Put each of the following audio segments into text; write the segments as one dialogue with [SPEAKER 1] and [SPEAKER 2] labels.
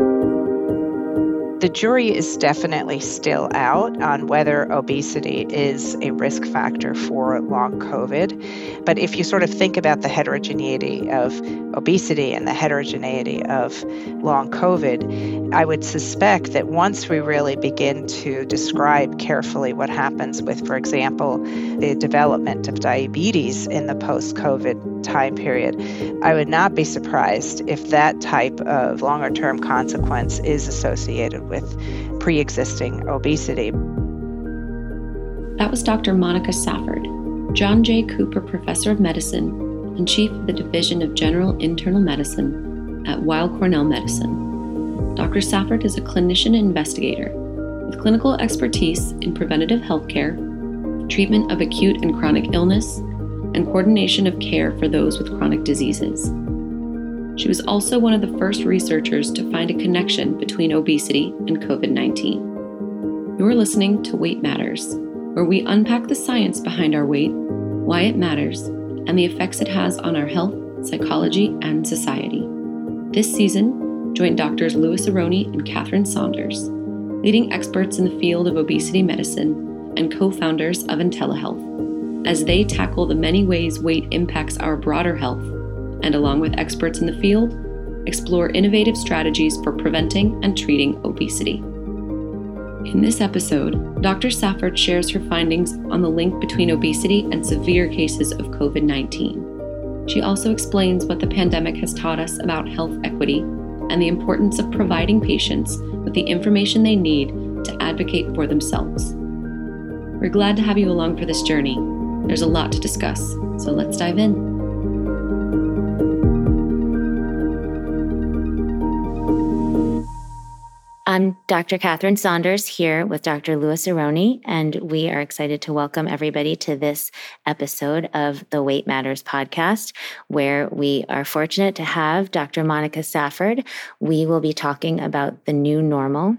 [SPEAKER 1] Thank you. The jury is definitely still out on whether obesity is a risk factor for long COVID. But if you sort of think about the heterogeneity of obesity and the heterogeneity of long COVID, I would suspect that once we really begin to describe carefully what happens with, for example, the development of diabetes in the post COVID time period, I would not be surprised if that type of longer term consequence is associated with pre existing obesity.
[SPEAKER 2] That was Dr. Monika Safford, John J. Cooper Professor of Medicine and Chief of the Division of General Internal Medicine at Weill Cornell Medicine. Dr. Safford is a clinician and investigator with clinical expertise in preventative healthcare, treatment of acute and chronic illness, and coordination of care for those with chronic diseases. She was also one of the first researchers to find a connection between obesity and COVID 19. You're listening to Weight Matters, where we unpack the science behind our weight, why it matters, and the effects it has on our health, psychology, and society. This season, join doctors Louis Aronne and Catherine Saunders, leading experts in the field of obesity medicine and co founders of IntelliHealth, as they tackle the many ways weight impacts our broader health and along with experts in the field, explore innovative strategies for preventing and treating obesity. In this episode, Dr. Safford shares her findings on the link between obesity and severe cases of COVID 19. She also explains what the pandemic has taught us about health equity and the importance of providing patients with the information they need to advocate for themselves. We're glad to have you along for this journey. There's a lot to discuss, so let's dive in.
[SPEAKER 3] I'm Dr. Catherine Saunders here with Dr. Louis Aronne, and we are excited to welcome everybody to this episode of the Weight Matters podcast, where we are fortunate to have Dr. Monika Safford. We will be talking about the new normal,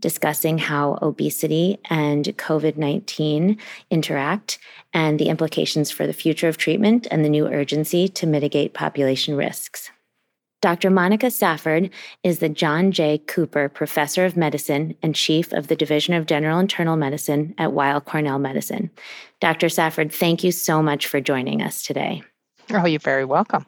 [SPEAKER 3] discussing how obesity and COVID 19 interact, and the implications for the future of treatment and the new urgency to mitigate population risks. Dr. Monika Safford is the John J. Cooper Professor of Medicine and Chief of the Division of General Internal Medicine at Weill Cornell Medicine. Dr. Safford, thank you so much for joining us today.
[SPEAKER 1] Oh, you're very welcome.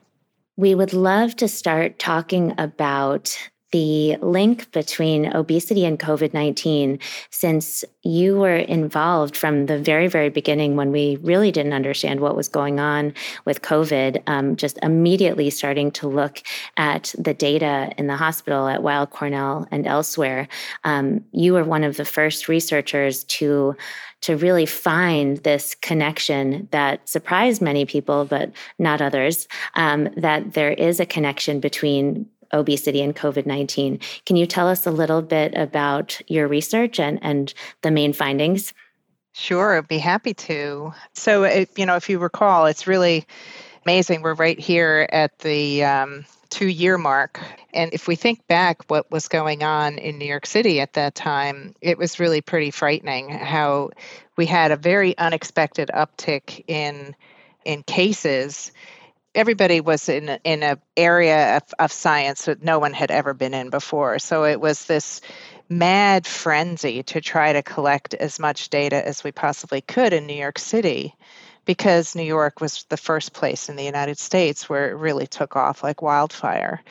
[SPEAKER 3] We would love to start talking about the link between obesity and COVID 19 since you were involved from the very, very beginning when we really didn't understand what was going on with COVID, um, just immediately starting to look at the data in the hospital at Weill Cornell and elsewhere. Um, you were one of the first researchers to to really find this connection that surprised many people, but not others, um, that there is a connection between obesity and COVID 19. Can you tell us a little bit about your research and, and the main findings?
[SPEAKER 1] Sure, I'd be happy to. So, it, you know, if you recall, it's really amazing. We're right here at the um, two year mark. And if we think back what was going on in New York City at that time, it was really pretty frightening how we had a very unexpected uptick in in cases everybody was in in an area of, of science that no one had ever been in before. So it was this mad frenzy to try to collect as much data as we possibly could in New York City because New York was the first place in the United States where it really took off like wildfire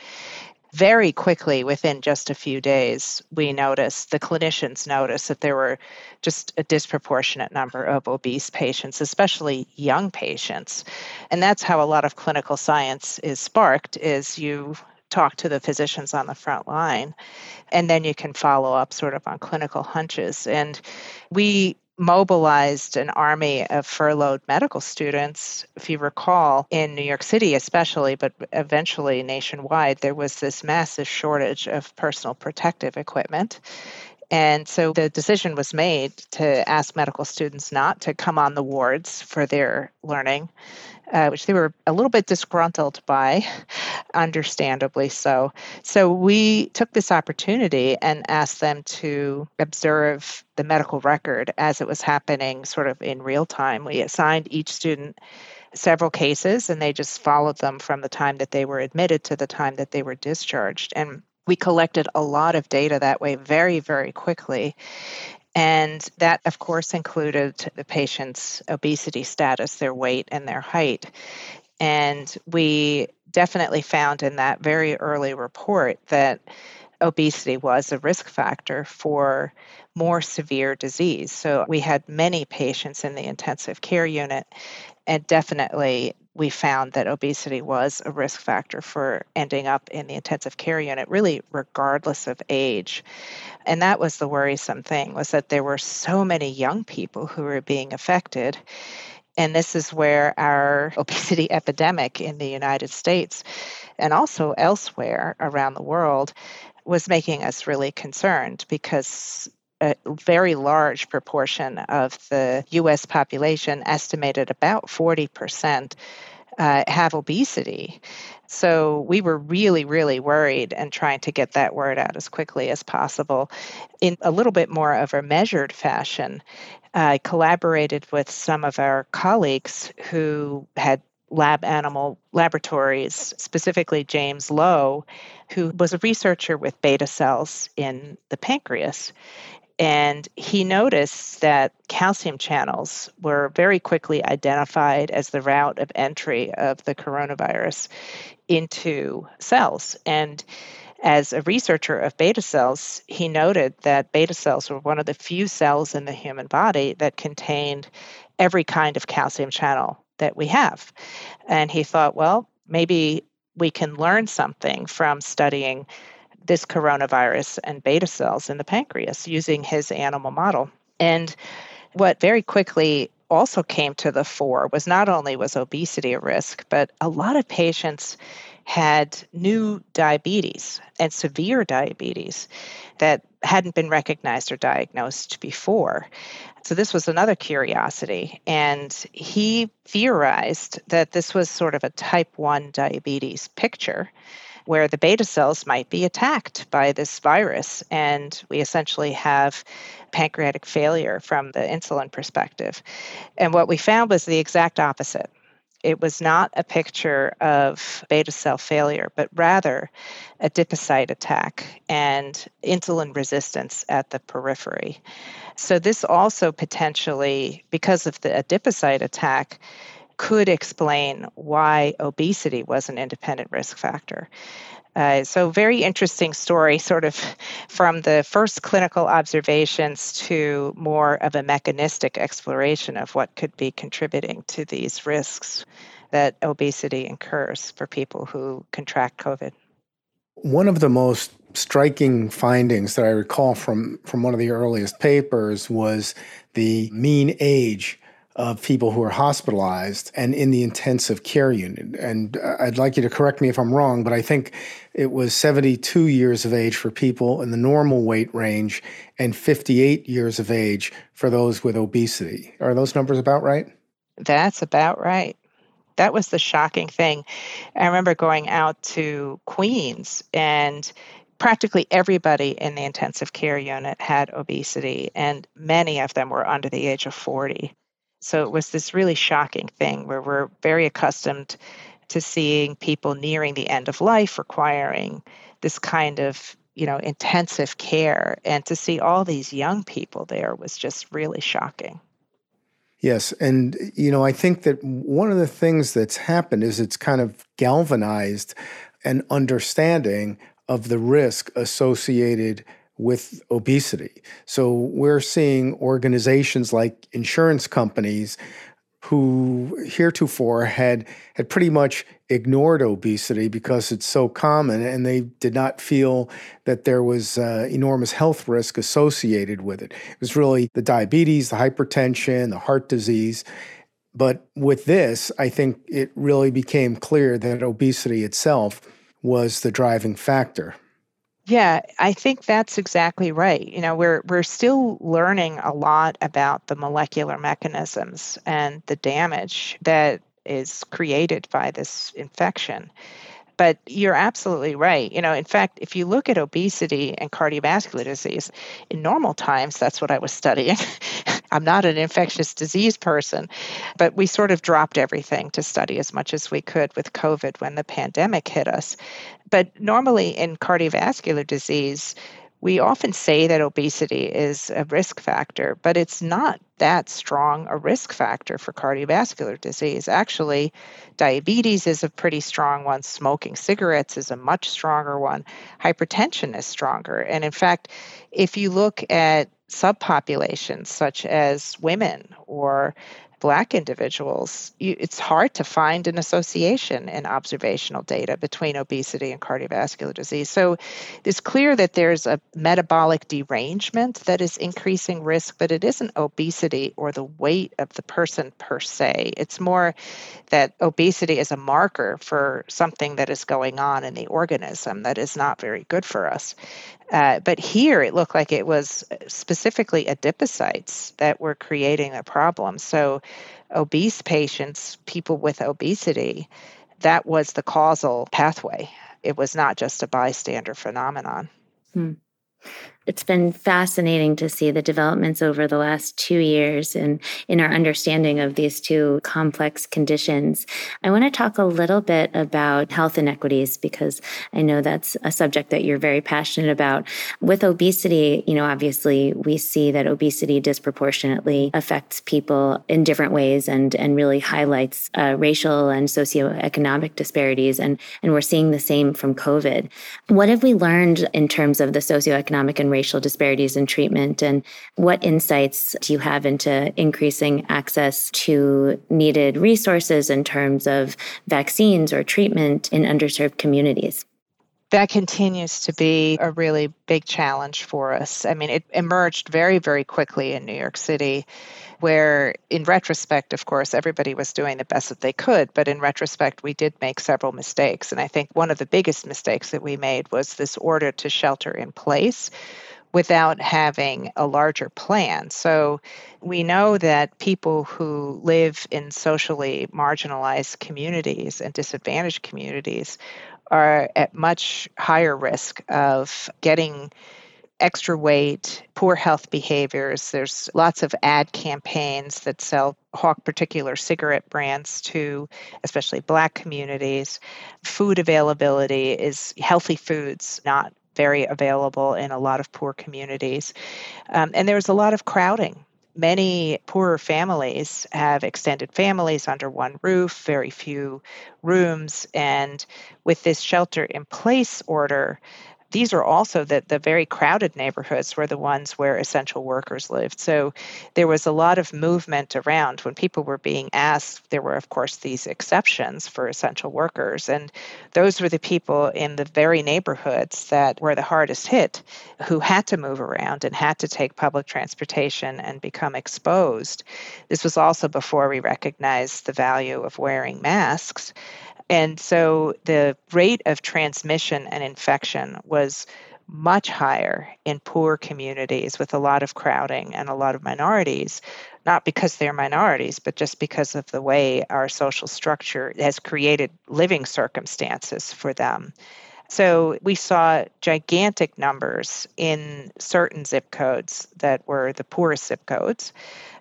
[SPEAKER 1] very quickly, within just a few days, we noticed, the clinicians noticed that there were just a disproportionate number of obese patients, especially young patients. And that's how a lot of clinical science is sparked is you talk to the physicians on the front line and then you can follow up sort of on clinical hunches and we mobilized an army of furloughed medical students. If you recall, in New York City, especially, but eventually nationwide, there was this massive shortage of personal protective equipment. And so the decision was made to ask medical students not to come on the wards for their learning, uh, which they were a little bit disgruntled by, understandably so. So we took this opportunity and asked them to observe the medical record as it was happening sort of in real time. We assigned each student several cases and they just followed them from the time that they were admitted to the time that they were discharged. And We collected a lot of data that way very, very quickly. And that, of course, included the patient's obesity status, their weight, and their height. And we definitely found in that very early report that obesity was a risk factor for more severe disease. So we had many patients in the intensive care unit, and definitely we found that obesity was a risk factor for ending up in the intensive care unit really regardless of age. And that was the worrisome thing was that there were so many young people who were being affected. And this is where our obesity epidemic in the United States and also elsewhere around the world was making us really concerned because a very large proportion of the US population, estimated about 40%, uh, have obesity. So we were really, really worried and trying to get that word out as quickly as possible in a little bit more of a measured fashion. I collaborated with some of our colleagues who had lab animal laboratories, specifically James Lo, who was a researcher with beta cells in the pancreas. And he noticed that calcium channels were very quickly identified as the route of entry of the coronavirus into cells. And as a researcher of beta cells, he noted that beta cells were one of the few cells in the human body that contained every kind of calcium channel that we have. And he thought, well, maybe we can learn something from studying this coronavirus and beta cells in the pancreas using his animal model. And what very quickly also came to the fore was not only was obesity a risk, but a lot of patients had new diabetes and severe diabetes that hadn't been recognized or diagnosed before. So, this was another curiosity. And he theorized that this was sort of a type 1 diabetes picture where the beta cells might be attacked by this virus. And we essentially have pancreatic failure from the insulin perspective. And what we found was the exact opposite. It was not a picture of beta cell failure, but rather adipocyte attack and insulin resistance at the periphery. So, this also potentially, because of the adipocyte attack, could explain why obesity was an independent risk factor. Uh, so, very interesting story, sort of from the first clinical observations to more of a mechanistic exploration of what could be contributing to these risks that obesity incurs for people who contract COVID.
[SPEAKER 4] One of the most striking findings that I recall from, from one of the earliest papers was the mean age of people who are hospitalized and in the intensive care unit. And uh, I'd like you to correct me if I'm wrong, but I think it was 72 years of age for people in the normal weight range and 58 years of age for those with obesity. Are those numbers about right?
[SPEAKER 1] That's about right. That was the shocking thing. I remember going out to Queens and practically everybody in the intensive care unit had obesity, and many of them were under the age of 40. So it was this really shocking thing where we're very accustomed to seeing people nearing the end of life requiring this kind of you know intensive care. And to see all these young people there was just really shocking.
[SPEAKER 4] Yes. And you know i think that one of the things that's happened is it's kind of galvanized an understanding of the risk associated with obesity. So we're seeing organizations like insurance companies who heretofore had had pretty much ignored obesity because it's so common and they did not feel that there was uh, enormous health risk associated with it. It was really the diabetes, the hypertension, the heart disease. But with this, I think it really became clear that obesity itself was the driving factor.
[SPEAKER 1] Yeah, I think that's exactly right. You know, we're we're still learning a lot about the molecular mechanisms and the damage that is created by this infection. But you're absolutely right. You know, in fact, if you look at obesity and cardiovascular disease, in normal times, that's what I was studying. I'm not an infectious disease person, but we sort of dropped everything to study as much as we could with COVID when the pandemic hit us. But normally in cardiovascular disease, we often say that obesity is a risk factor, but it's not that strong a risk factor for cardiovascular disease. Actually, diabetes is a pretty strong one, smoking cigarettes is a much stronger one, hypertension is stronger. And in fact, if you look at subpopulations such as women or Black individuals, you, it's hard to find an association in observational data between obesity and cardiovascular disease. So it's clear that there's a metabolic derangement that is increasing risk, but it isn't obesity or the weight of the person per se. It's more that obesity is a marker for something that is going on in the organism that is not very good for us. Uh, but here it looked like it was specifically adipocytes that were creating the problem. So, obese patients, people with obesity, that was the causal pathway. It was not just a bystander phenomenon. Hmm.
[SPEAKER 3] It's been fascinating to see the developments over the last two years and in our understanding of these two complex conditions. I want to talk a little bit about health inequities because I know that's a subject that you're very passionate about. With obesity, you know, obviously we see that obesity disproportionately affects people in different ways and, and really highlights uh, racial and socioeconomic disparities. And, and we're seeing the same from COVID. What have we learned in terms of the socioeconomic and racial disparities in treatment? And what insights do you have into increasing access to needed resources in terms of vaccines or treatment in underserved communities?
[SPEAKER 1] that continues to be a really big challenge for us. I mean, it emerged very, very quickly in New York City, where, in retrospect, of course, everybody was doing the best that they could. But in retrospect, we did make several mistakes. And I think one of the biggest mistakes that we made was this order to shelter in place without having a larger plan. So we know that people who live in socially marginalized communities and disadvantaged communities are at much higher risk of getting extra weight, poor health behaviors. There's lots of ad campaigns that sell hawk particular cigarette brands to especially black communities. Food availability is healthy foods, not very available in a lot of poor communities. Um, and there's a lot of crowding. Many poorer families have extended families under one roof, very few rooms. And with this shelter in place order, these are also the, the very crowded neighborhoods were the ones where essential workers lived. So there was a lot of movement around. When people were being asked, there were, of course, these exceptions for essential workers. And those were the people in the very neighborhoods that were the hardest hit who had to move around and had to take public transportation and become exposed. This was also before we recognized the value of wearing masks. And so the rate of transmission and infection was much higher in poor communities with a lot of crowding and a lot of minorities, not because they're minorities, but just because of the way our social structure has created living circumstances for them. So we saw gigantic numbers in certain zip codes that were the poorest zip codes.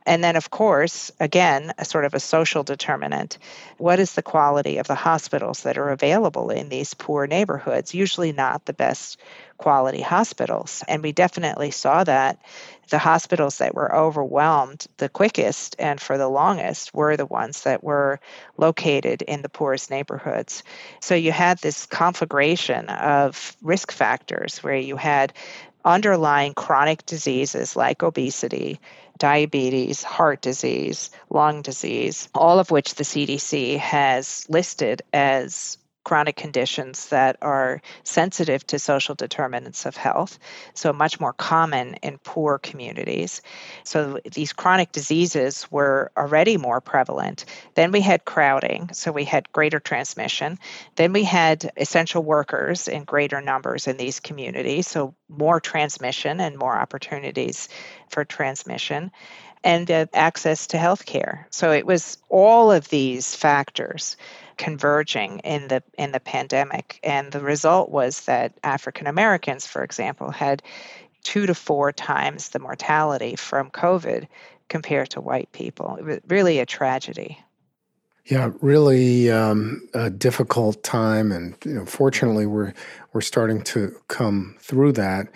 [SPEAKER 1] And then, of course, again, a sort of a social determinant. What is the quality of the hospitals that are available in these poor neighborhoods? Usually not the best quality hospitals. And we definitely saw that the hospitals that were overwhelmed the quickest and for the longest were the ones that were located in the poorest neighborhoods. So you had this conflagration of risk factors where you had underlying chronic diseases like obesity diabetes, heart disease, lung disease, all of which the CDC has listed as chronic conditions that are sensitive to social determinants of health, so much more common in poor communities. So these chronic diseases were already more prevalent. Then we had crowding, so we had greater transmission. Then we had essential workers in greater numbers in these communities, so more transmission and more opportunities for transmission and uh, access to health care. So it was all of these factors converging in the in the pandemic and the result was that African Americans for example had 2 to 4 times the mortality from covid compared to white people. It was really a tragedy.
[SPEAKER 4] Yeah, really um, a difficult time, and you know, fortunately, we're we're starting to come through that,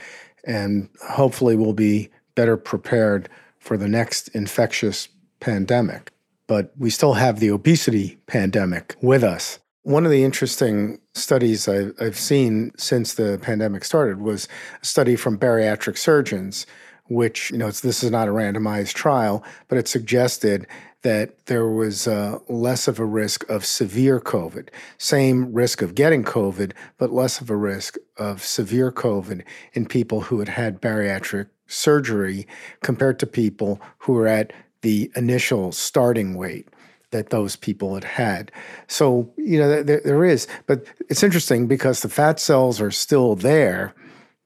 [SPEAKER 4] and hopefully, we'll be better prepared for the next infectious pandemic. But we still have the obesity pandemic with us. One of the interesting studies I, I've seen since the pandemic started was a study from bariatric surgeons which, you know, this is not a randomized trial, but it suggested that there was uh, less of a risk of severe COVID. Same risk of getting COVID, but less of a risk of severe COVID in people who had had bariatric surgery compared to people who were at the initial starting weight that those people had had. So, you know, there, there is, but it's interesting because the fat cells are still there,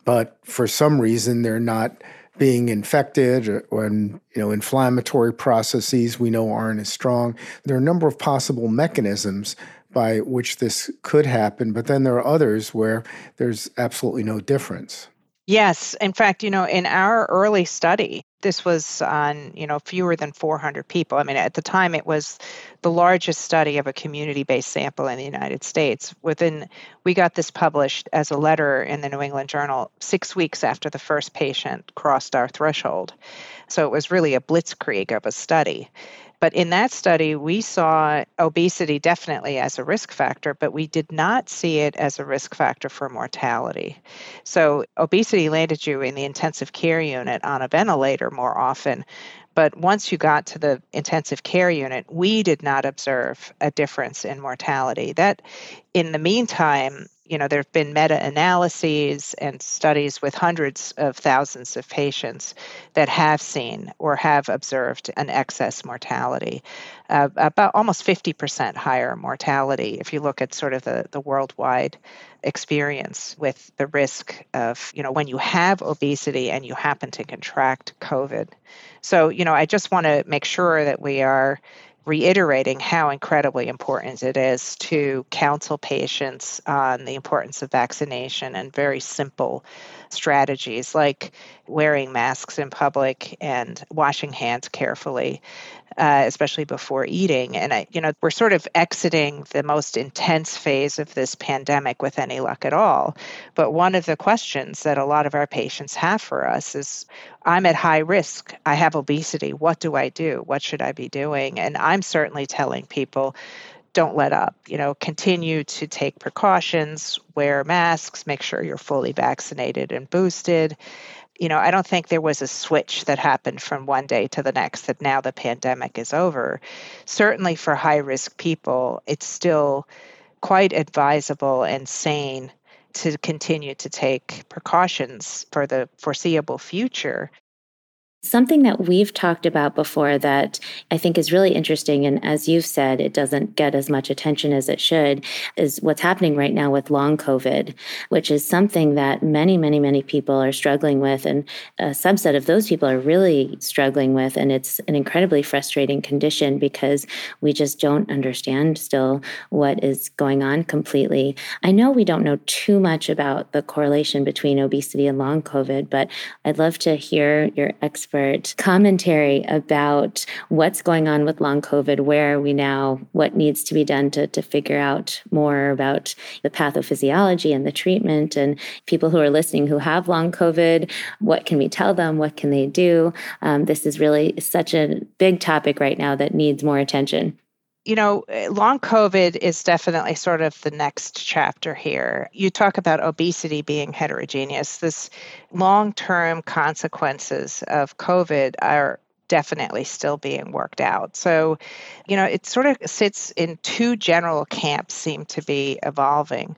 [SPEAKER 4] but for some reason they're not being infected when you know inflammatory processes we know aren't as strong there are a number of possible mechanisms by which this could happen but then there are others where there's absolutely no difference
[SPEAKER 1] Yes. In fact, you know, in our early study, this was on, you know, fewer than 400 people. I mean, at the time, it was the largest study of a community based sample in the United States. Within, we got this published as a letter in the New England Journal six weeks after the first patient crossed our threshold. So it was really a blitzkrieg of a study. But in that study, we saw obesity definitely as a risk factor, but we did not see it as a risk factor for mortality. So obesity landed you in the intensive care unit on a ventilator more often. But once you got to the intensive care unit, we did not observe a difference in mortality. That, in the meantime, you know, there have been meta analyses and studies with hundreds of thousands of patients that have seen or have observed an excess mortality, uh, about almost 50% higher mortality if you look at sort of the, the worldwide experience with the risk of, you know, when you have obesity and you happen to contract COVID. So, you know, I just want to make sure that we are reiterating how incredibly important it is to counsel patients on the importance of vaccination and very simple strategies like wearing masks in public and washing hands carefully uh, especially before eating. And I, you know, we're sort of exiting the most intense phase of this pandemic with any luck at all. But one of the questions that a lot of our patients have for us is, I'm at high risk. I have obesity. What do I do? What should I be doing? And I'm certainly telling people don't let up. You know, continue to take precautions, wear masks, make sure you're fully vaccinated and boosted, you know, I don't think there was a switch that happened from one day to the next that now the pandemic is over. Certainly for high risk people, it's still quite advisable and sane to continue to take precautions for the foreseeable future
[SPEAKER 3] Something that we've talked about before that I think is really interesting, and as you've said, it doesn't get as much attention as it should, is what's happening right now with long COVID, which is something that many, many, many people are struggling with. And a subset of those people are really struggling with. And it's an incredibly frustrating condition because we just don't understand still what is going on completely. I know we don't know too much about the correlation between obesity and long COVID, but I'd love to hear your expert expert commentary about what's going on with long COVID, where are we now, what needs to be done to, to figure out more about the pathophysiology and the treatment, and people who are listening who have long COVID, what can we tell them? What can they do? Um, this is really such a big topic right now that needs more attention
[SPEAKER 1] you know, long COVID is definitely sort of the next chapter here. You talk about obesity being heterogeneous. This long term consequences of COVID are definitely still being worked out. So, you know, it sort of sits in two general camps, seem to be evolving.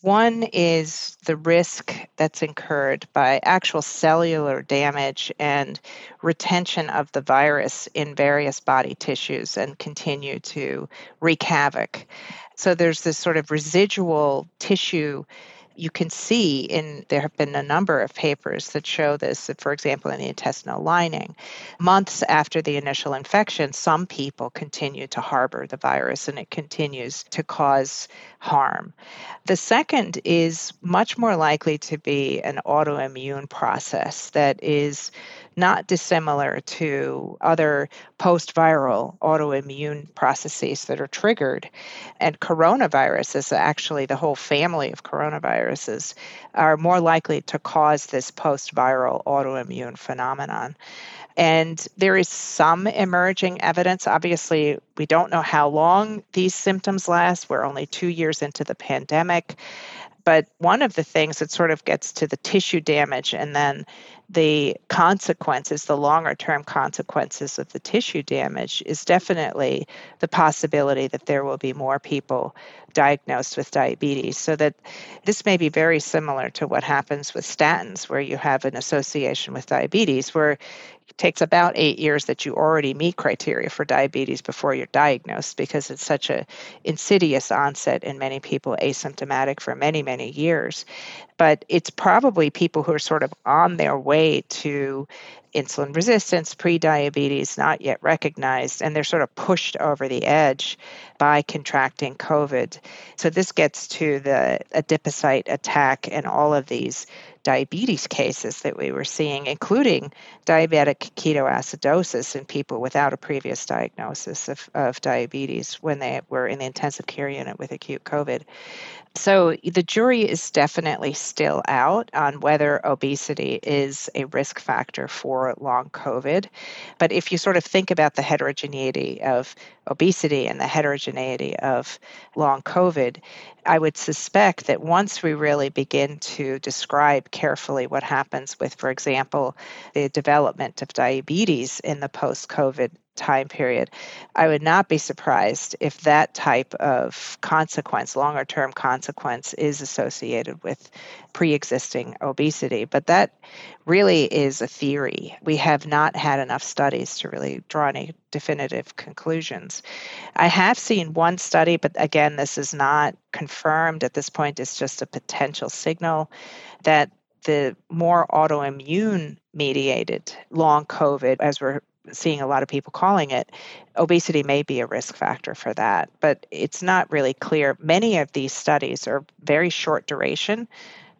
[SPEAKER 1] One is the risk that's incurred by actual cellular damage and retention of the virus in various body tissues and continue to wreak havoc. So there's this sort of residual tissue you can see in there have been a number of papers that show this for example in the intestinal lining months after the initial infection some people continue to harbor the virus and it continues to cause harm. The second is much more likely to be an autoimmune process that is not dissimilar to other post viral autoimmune processes that are triggered. And coronaviruses, actually, the whole family of coronaviruses, are more likely to cause this post viral autoimmune phenomenon. And there is some emerging evidence. Obviously, we don't know how long these symptoms last. We're only two years into the pandemic. But one of the things that sort of gets to the tissue damage and then the consequences, the longer term consequences of the tissue damage, is definitely the possibility that there will be more people diagnosed with diabetes. So that this may be very similar to what happens with statins, where you have an association with diabetes, where takes about eight years that you already meet criteria for diabetes before you're diagnosed because it's such a insidious onset in many people asymptomatic for many many years but it's probably people who are sort of on their way to insulin resistance, pre-diabetes, not yet recognized, and they're sort of pushed over the edge by contracting COVID. So this gets to the adipocyte attack and all of these diabetes cases that we were seeing, including diabetic ketoacidosis in people without a previous diagnosis of, of diabetes when they were in the intensive care unit with acute COVID. So the jury is definitely still out on whether obesity is a risk factor for long COVID. But if you sort of think about the heterogeneity of obesity and the heterogeneity of long COVID, I would suspect that once we really begin to describe carefully what happens with, for example, the development of diabetes in the post COVID time period, I would not be surprised if that type of consequence, longer term consequence, is associated with pre existing obesity. But that really is a theory. We have not had enough studies to really draw any definitive conclusions. I have seen one study, but again, this is not confirmed at this point, it's just a potential signal that the more autoimmune mediated long COVID, as we're seeing a lot of people calling it, obesity may be a risk factor for that. But it's not really clear. Many of these studies are very short duration.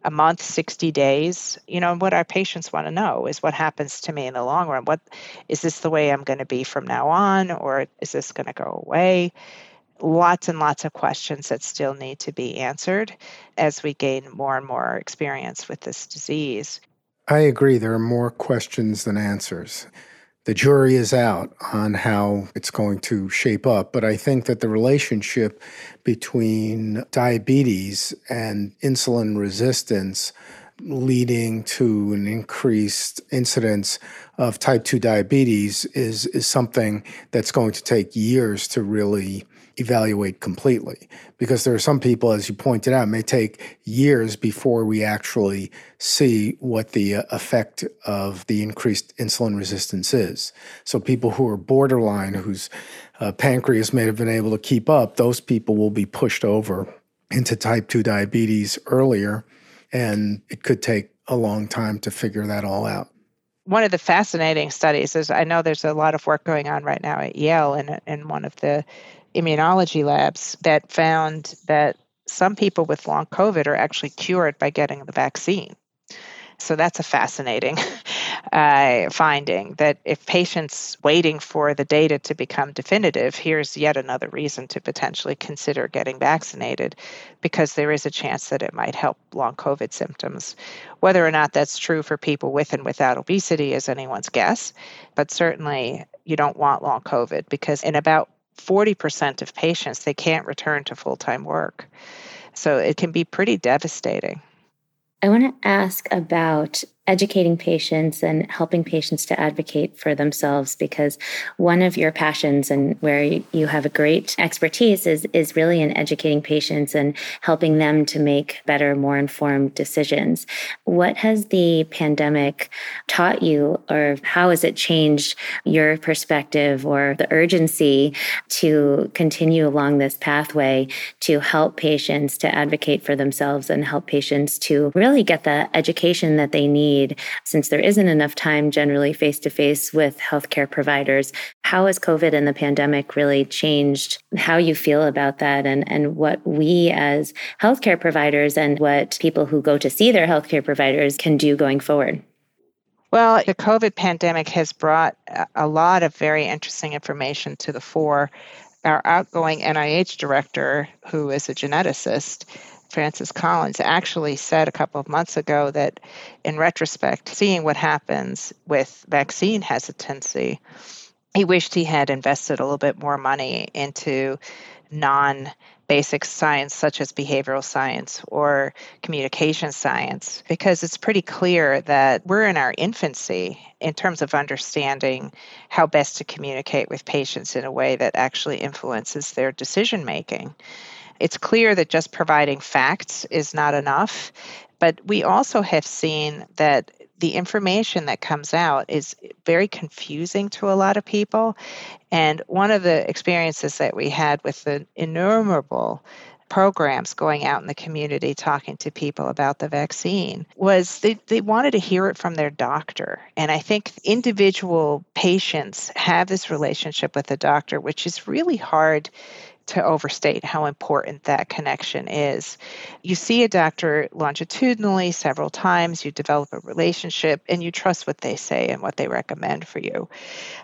[SPEAKER 1] A month, 60 days. You know, what our patients want to know is what happens to me in the long run. What is this the way I'm going to be from now on, or is this going to go away? Lots and lots of questions that still need to be answered as we gain more and more experience with this disease.
[SPEAKER 4] I agree. There are more questions than answers the jury is out on how it's going to shape up. But I think that the relationship between diabetes and insulin resistance leading to an increased incidence of type 2 diabetes is, is something that's going to take years to really evaluate completely. Because there are some people as you pointed out may take years before we actually see what the uh, effect of the increased insulin resistance is. So people who are borderline whose uh, pancreas may have been able to keep up those people will be pushed over into type 2 diabetes earlier and it could take a long time to figure that all out
[SPEAKER 1] one of the fascinating studies is I know there's a lot of work going on right now at Yale in, in one of the immunology labs that found that some people with long COVID are actually cured by getting the vaccine. So that's a fascinating uh, finding that if patients waiting for the data to become definitive, here's yet another reason to potentially consider getting vaccinated because there is a chance that it might help long COVID symptoms. Whether or not that's true for people with and without obesity is anyone's guess, but certainly you don't want long COVID because in about 40% of patients, they can't return to full time work. So it can be pretty devastating.
[SPEAKER 3] I want to ask about educating patients and helping patients to advocate for themselves because one of your passions and where you have a great expertise is is really in educating patients and helping them to make better more informed decisions. What has the pandemic taught you or how has it changed your perspective or the urgency to continue along this pathway to help patients to advocate for themselves and help patients to really get the education that they need need since there isn't enough time generally face to face with healthcare providers. How has COVID and the pandemic really changed how you feel about that and, and what we as healthcare providers and what people who go to see their healthcare providers can do going forward?
[SPEAKER 1] Well, the COVID pandemic has brought a lot of very interesting information to the fore. Our outgoing NIH director, who is a geneticist, Francis Collins, actually said a couple of months ago that in retrospect, seeing what happens with vaccine hesitancy, he wished he had invested a little bit more money into non basic science such as behavioral science or communication science because it's pretty clear that we're in our infancy in terms of understanding how best to communicate with patients in a way that actually influences their decision making. It's clear that just providing facts is not enough, but we also have seen that the information that comes out is very confusing to a lot of people. And one of the experiences that we had with the innumerable programs going out in the community talking to people about the vaccine was they, they wanted to hear it from their doctor. And I think individual patients have this relationship with the doctor, which is really hard to overstate how important that connection is. You see a doctor longitudinally several times, you develop a relationship, and you trust what they say and what they recommend for you.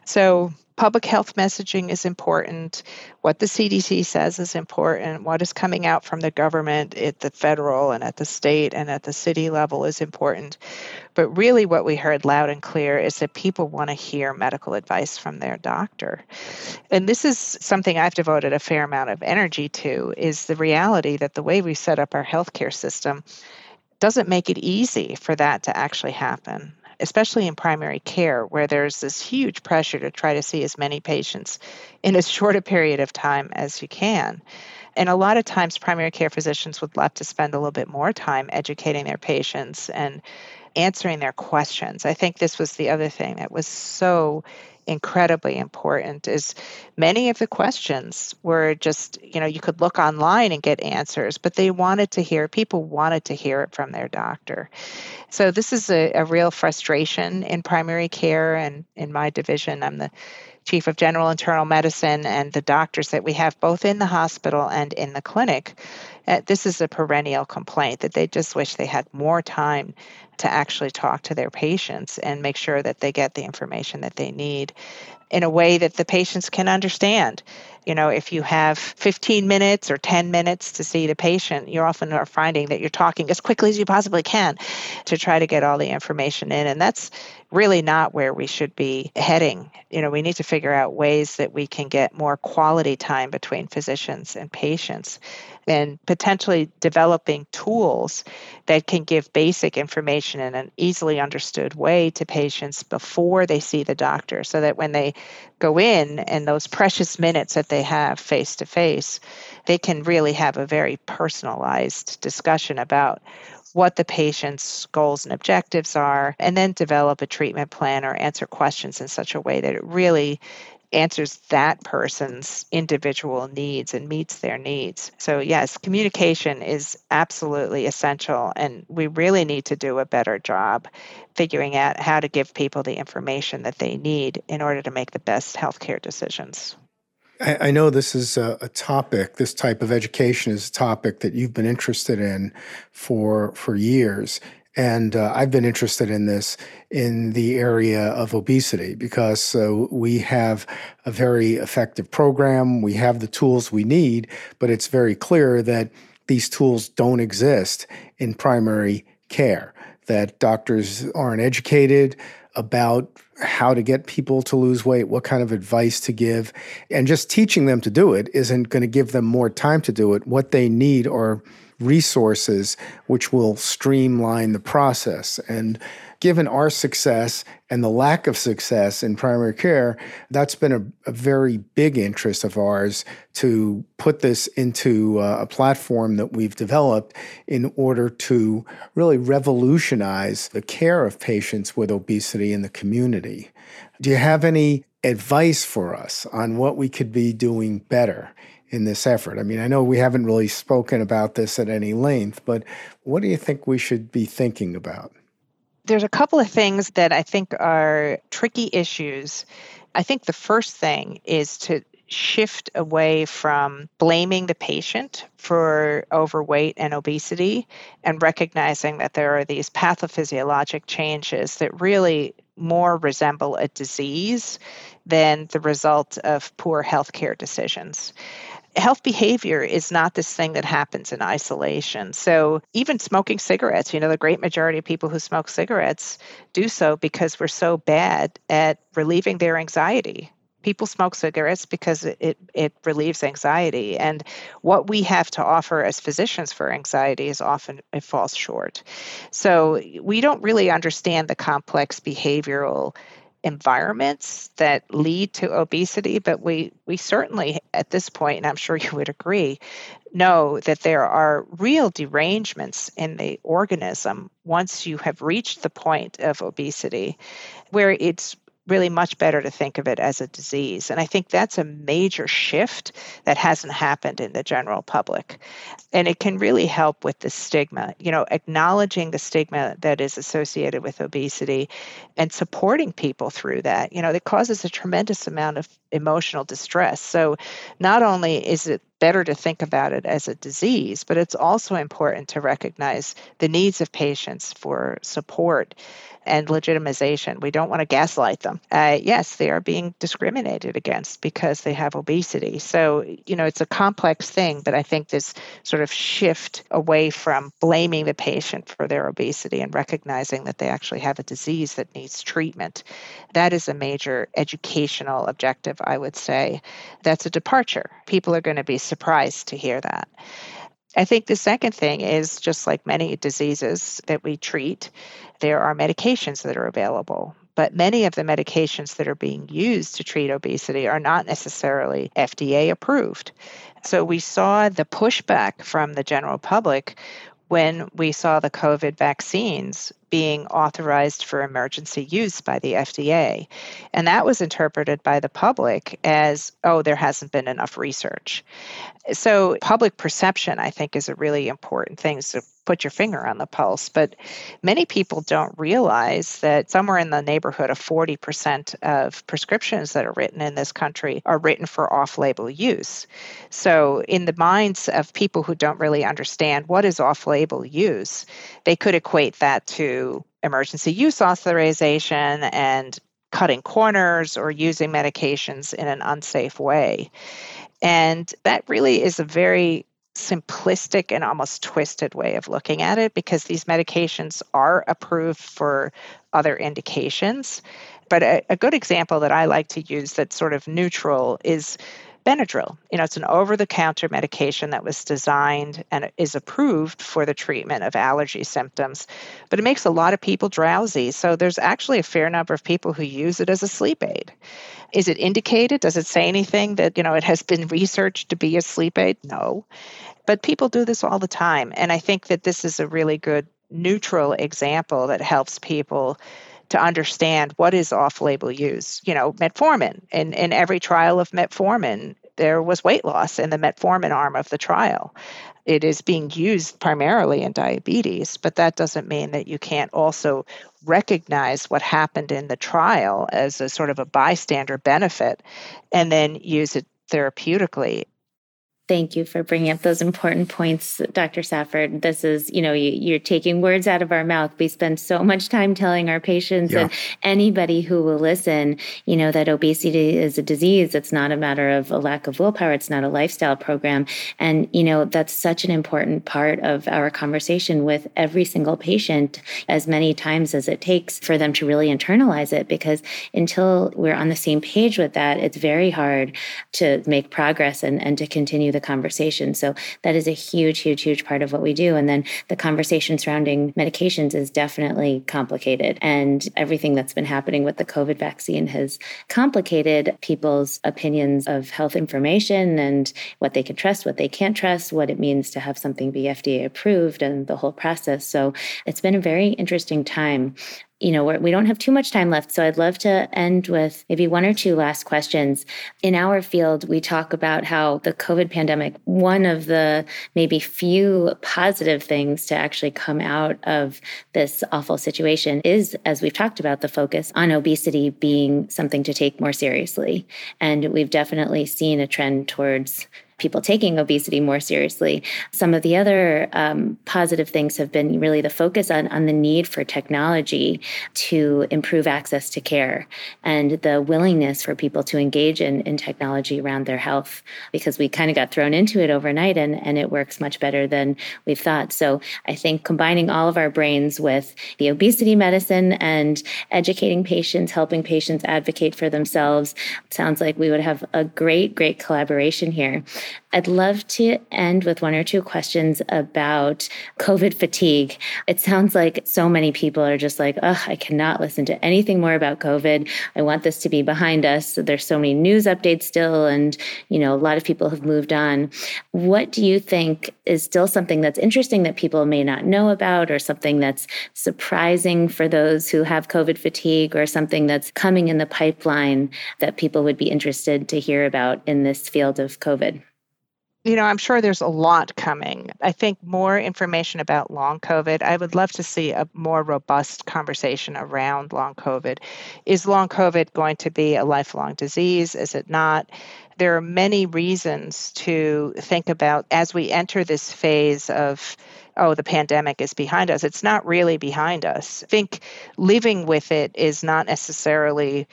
[SPEAKER 1] So, public health messaging is important. What the CDC says is important. What is coming out from the government at the federal and at the state and at the city level is important. But really, what we heard loud and clear is that people want to hear medical advice from their doctor. And this is something I've devoted a fair amount of energy to is the reality that the way we set up our healthcare system doesn't make it easy for that to actually happen especially in primary care, where there's this huge pressure to try to see as many patients in as short a period of time as you can. And a lot of times, primary care physicians would love to spend a little bit more time educating their patients and answering their questions. I think this was the other thing that was so incredibly important is many of the questions were just you know you could look online and get answers but they wanted to hear people wanted to hear it from their doctor. So this is a, a real frustration in primary care and in my division. I'm the chief of general internal medicine and the doctors that we have both in the hospital and in the clinic uh, this is a perennial complaint that they just wish they had more time to actually talk to their patients and make sure that they get the information that they need in a way that the patients can understand. You know, if you have 15 minutes or 10 minutes to see the patient, you often are finding that you're talking as quickly as you possibly can to try to get all the information in. And that's really not where we should be heading. You know, we need to figure out ways that we can get more quality time between physicians and patients and potentially developing tools that can give basic information in an easily understood way to patients before they see the doctor so that when they go in and those precious minutes that they have face to face, they can really have a very personalized discussion about what the patient's goals and objectives are, and then develop a treatment plan or answer questions in such a way that it really answers that person's individual needs and meets their needs. So, yes, communication is absolutely essential, and we really need to do a better job figuring out how to give people the information that they need in order to make the best healthcare decisions.
[SPEAKER 4] I, know this is a, a, topic. This type of education is a topic that you've been interested in for for years, and uh, I've been interested in this in the area of obesity because uh, we have a very effective program. We have the tools we need, but it's very clear that these tools don't exist in primary care, that doctors aren't educated about how to get people to lose weight, what kind of advice to give. And just teaching them to do it isn't going to give them more time to do it. What they need are resources which will streamline the process. And given our success and the lack of success in primary care, that's been a, a very big interest of ours to put this into uh, a platform that we've developed in order to really revolutionize the care of patients with obesity in the community. Do you have any advice for us on what we could be doing better in this effort? I mean, I know we haven't really spoken about this at any length, but what do you think we should be thinking about?
[SPEAKER 1] There's a couple of things that I think are tricky issues. I think the first thing is to shift away from blaming the patient for overweight and obesity and recognizing that there are these pathophysiologic changes that really more resemble a disease than the result of poor healthcare decisions health behavior is not this thing that happens in isolation. So, even smoking cigarettes, you know, the great majority of people who smoke cigarettes do so because we're so bad at relieving their anxiety people smoke cigarettes because it, it relieves anxiety. And what we have to offer as physicians for anxiety is often it falls short. So we don't really understand the complex behavioral environments that lead to obesity, but we, we certainly at this point, and I'm sure you would agree, know that there are real derangements in the organism once you have reached the point of obesity where it's really much better to think of it as a disease. And I think that's a major shift that hasn't happened in the general public. And it can really help with the stigma, you know, acknowledging the stigma that is associated with obesity and supporting people through that. You know, it causes a tremendous amount of emotional distress. So not only is it better to think about it as a disease, but it's also important to recognize the needs of patients for support and legitimization. We don't want to gaslight them. Uh, yes, they are being discriminated against because they have obesity. So, you know, it's a complex thing, but I think this sort of shift away from blaming the patient for their obesity and recognizing that they actually have a disease that needs treatment, that is a major educational objective, I would say. That's a departure. People are going to be surprised to hear that. I think the second thing is just like many diseases that we treat, there are medications that are available. But many of the medications that are being used to treat obesity are not necessarily FDA approved. So we saw the pushback from the general public when we saw the COVID vaccines being authorized for emergency use by the FDA. And that was interpreted by the public as, oh, there hasn't been enough research. So, public perception, I think, is a really important thing to put your finger on the pulse. But many people don't realize that somewhere in the neighborhood of 40% of prescriptions that are written in this country are written for off label use. So, in the minds of people who don't really understand what is off label use, they could equate that to emergency use authorization and cutting corners or using medications in an unsafe way. And that really is a very simplistic and almost twisted way of looking at it because these medications are approved for other indications. But a, a good example that I like to use that's sort of neutral is Benadryl. You know, it's an over the counter medication that was designed and is approved for the treatment of allergy symptoms, but it makes a lot of people drowsy. So there's actually a fair number of people who use it as a sleep aid. Is it indicated? Does it say anything that, you know, it has been researched to be a sleep aid? No. But people do this all the time. And I think that this is a really good neutral example that helps people to understand what is off-label use. You know, metformin. In in every trial of metformin, there was weight loss in the metformin arm of the trial. It is being used primarily in diabetes, but that doesn't mean that you can't also recognize what happened in the trial as a sort of a bystander benefit and then use it therapeutically
[SPEAKER 3] Thank you for bringing up those important points, Dr. Safford. This is, you know, you, are taking words out of our mouth. We spend so much time telling our patients yeah. and anybody who will listen, you know, that obesity is a disease. It's not a matter of a lack of willpower. It's not a lifestyle program. And, you know, that's such an important part of our conversation with every single patient, as many times as it takes for them to really internalize it. Because until we're on the same page with that, it's very hard to make progress and, and to continue the conversation. So that is a huge, huge, huge part of what we do. And then the conversation surrounding medications is definitely complicated. And everything that's been happening with the COVID vaccine has complicated people's opinions of health information and what they can trust, what they can't trust, what it means to have something be FDA approved, and the whole process. So it's been a very interesting time you know, we're, we do not have too much time left. So I'd love to end with maybe one or two last questions. In our field, we talk about how the COVID pandemic, one of the maybe few positive things to actually come out of this awful situation is, as we've talked about, the focus on obesity being something to take more seriously. And we've definitely seen a trend towards people taking obesity more seriously. Some of the other um, positive things have been really the focus on, on the need for technology to improve access to care and the willingness for people to engage in, in technology around their health because we kind of got thrown into it overnight and, and it works much better than we've thought. So I think combining all of our brains with the obesity medicine and educating patients, helping patients advocate for themselves, sounds like we would have a great, great collaboration here. I'd love to end with one or two questions about COVID fatigue. It sounds like so many people are just like, oh, I cannot listen to anything more about COVID. I want this to be behind us. There's so many news updates still, and you know, a lot of people have moved on. What do you think is still something that's interesting that people may not know about, or something that's surprising for those who have COVID fatigue, or something that's coming in the pipeline that people would be interested to hear about in this field of COVID?
[SPEAKER 1] You know, I'm sure there's a lot coming. I think more information about long COVID. I would love to see a more robust conversation around long COVID. Is long COVID going to be a lifelong disease? Is it not? There are many reasons to think about as we enter this phase of oh, the pandemic is behind us. It's not really behind us. I think living with it is not necessarily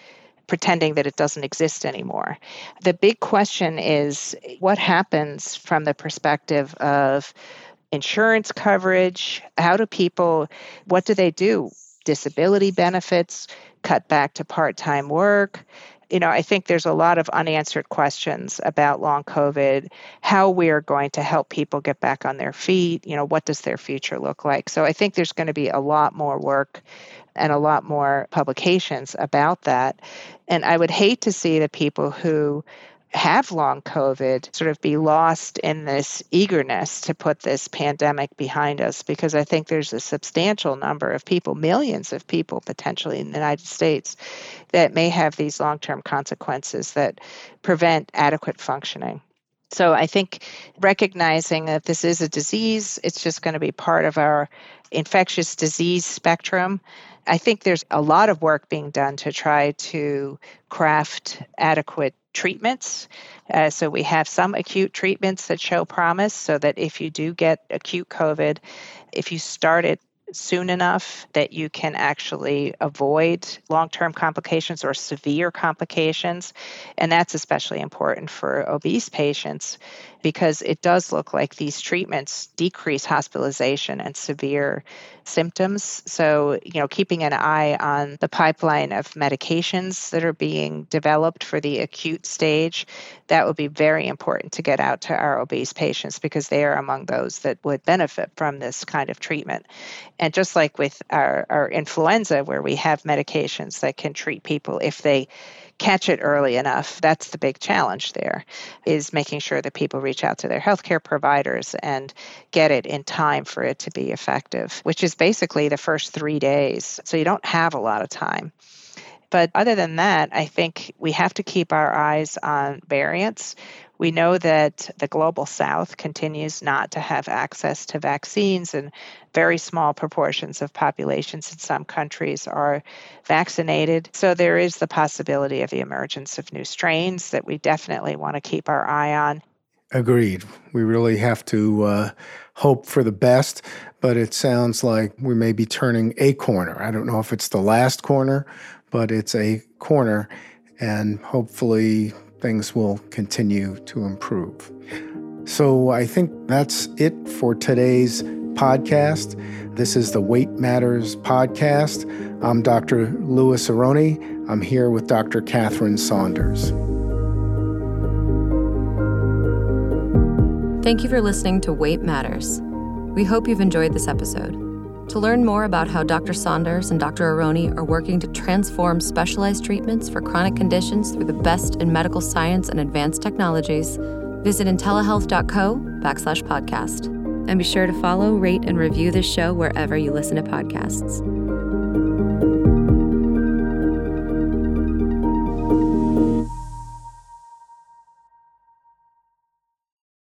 [SPEAKER 1] pretending that it doesn't exist anymore. The big question is what happens from the perspective of insurance coverage? How do people, what do they do? Disability benefits, cut back to part time work. You know, I think there's a lot of unanswered questions about long COVID, how we are going to help people get back on their feet. You know, what does their future look like? So I think there's going to be a lot more work and a lot more publications about that. And I would hate to see the people who have long COVID sort of be lost in this eagerness to put this pandemic behind us because I think there's a substantial number of people, millions of people potentially in the United States, that may have these long term consequences that prevent adequate functioning. So I think recognizing that this is a disease, it's just going to be part of our infectious disease spectrum I think there's a lot of work being done to try to craft adequate treatments. Uh, so we have some acute treatments that show promise so that if you do get acute COVID, if you start it soon enough that you can actually avoid long term complications or severe complications. And that's especially important for obese patients because it does look like these treatments decrease hospitalization and severe symptoms. So, you know, keeping an eye on the pipeline of medications that are being developed for the acute stage, that would be very important to get out to our obese patients because they are among those that would benefit from this kind of treatment. And just like with our, our influenza, where we have medications that can treat people if they catch it early enough. That's the big challenge there is making sure that people reach out to their healthcare providers and get it in time for it to be effective, which is basically the first 3 days. So you don't have a lot of time. But other than that, I think we have to keep our eyes on variants. We know that the global south continues not to have access to vaccines, and very small proportions of populations in some countries are vaccinated. So there is the possibility of the emergence of new strains that we definitely want to keep our eye on.
[SPEAKER 4] Agreed. We really have to uh, hope for the best, but it sounds like we may be turning a corner. I don't know if it's the last corner, but it's a corner, and hopefully things will continue to improve. So I think that's it for today's podcast. This is the Weight Matters podcast. I'm Dr. Louis Aronne. I'm here with Dr. Katherine Saunders.
[SPEAKER 2] Thank you for listening to Weight Matters. We hope you've enjoyed this episode. To learn more about how Dr. Saunders and Dr. Aronne are working to transform specialized treatments for chronic conditions through the best in medical science and advanced technologies, visit intellihealth.co backslash podcast. And be sure to follow, rate, and review this show wherever you listen to podcasts.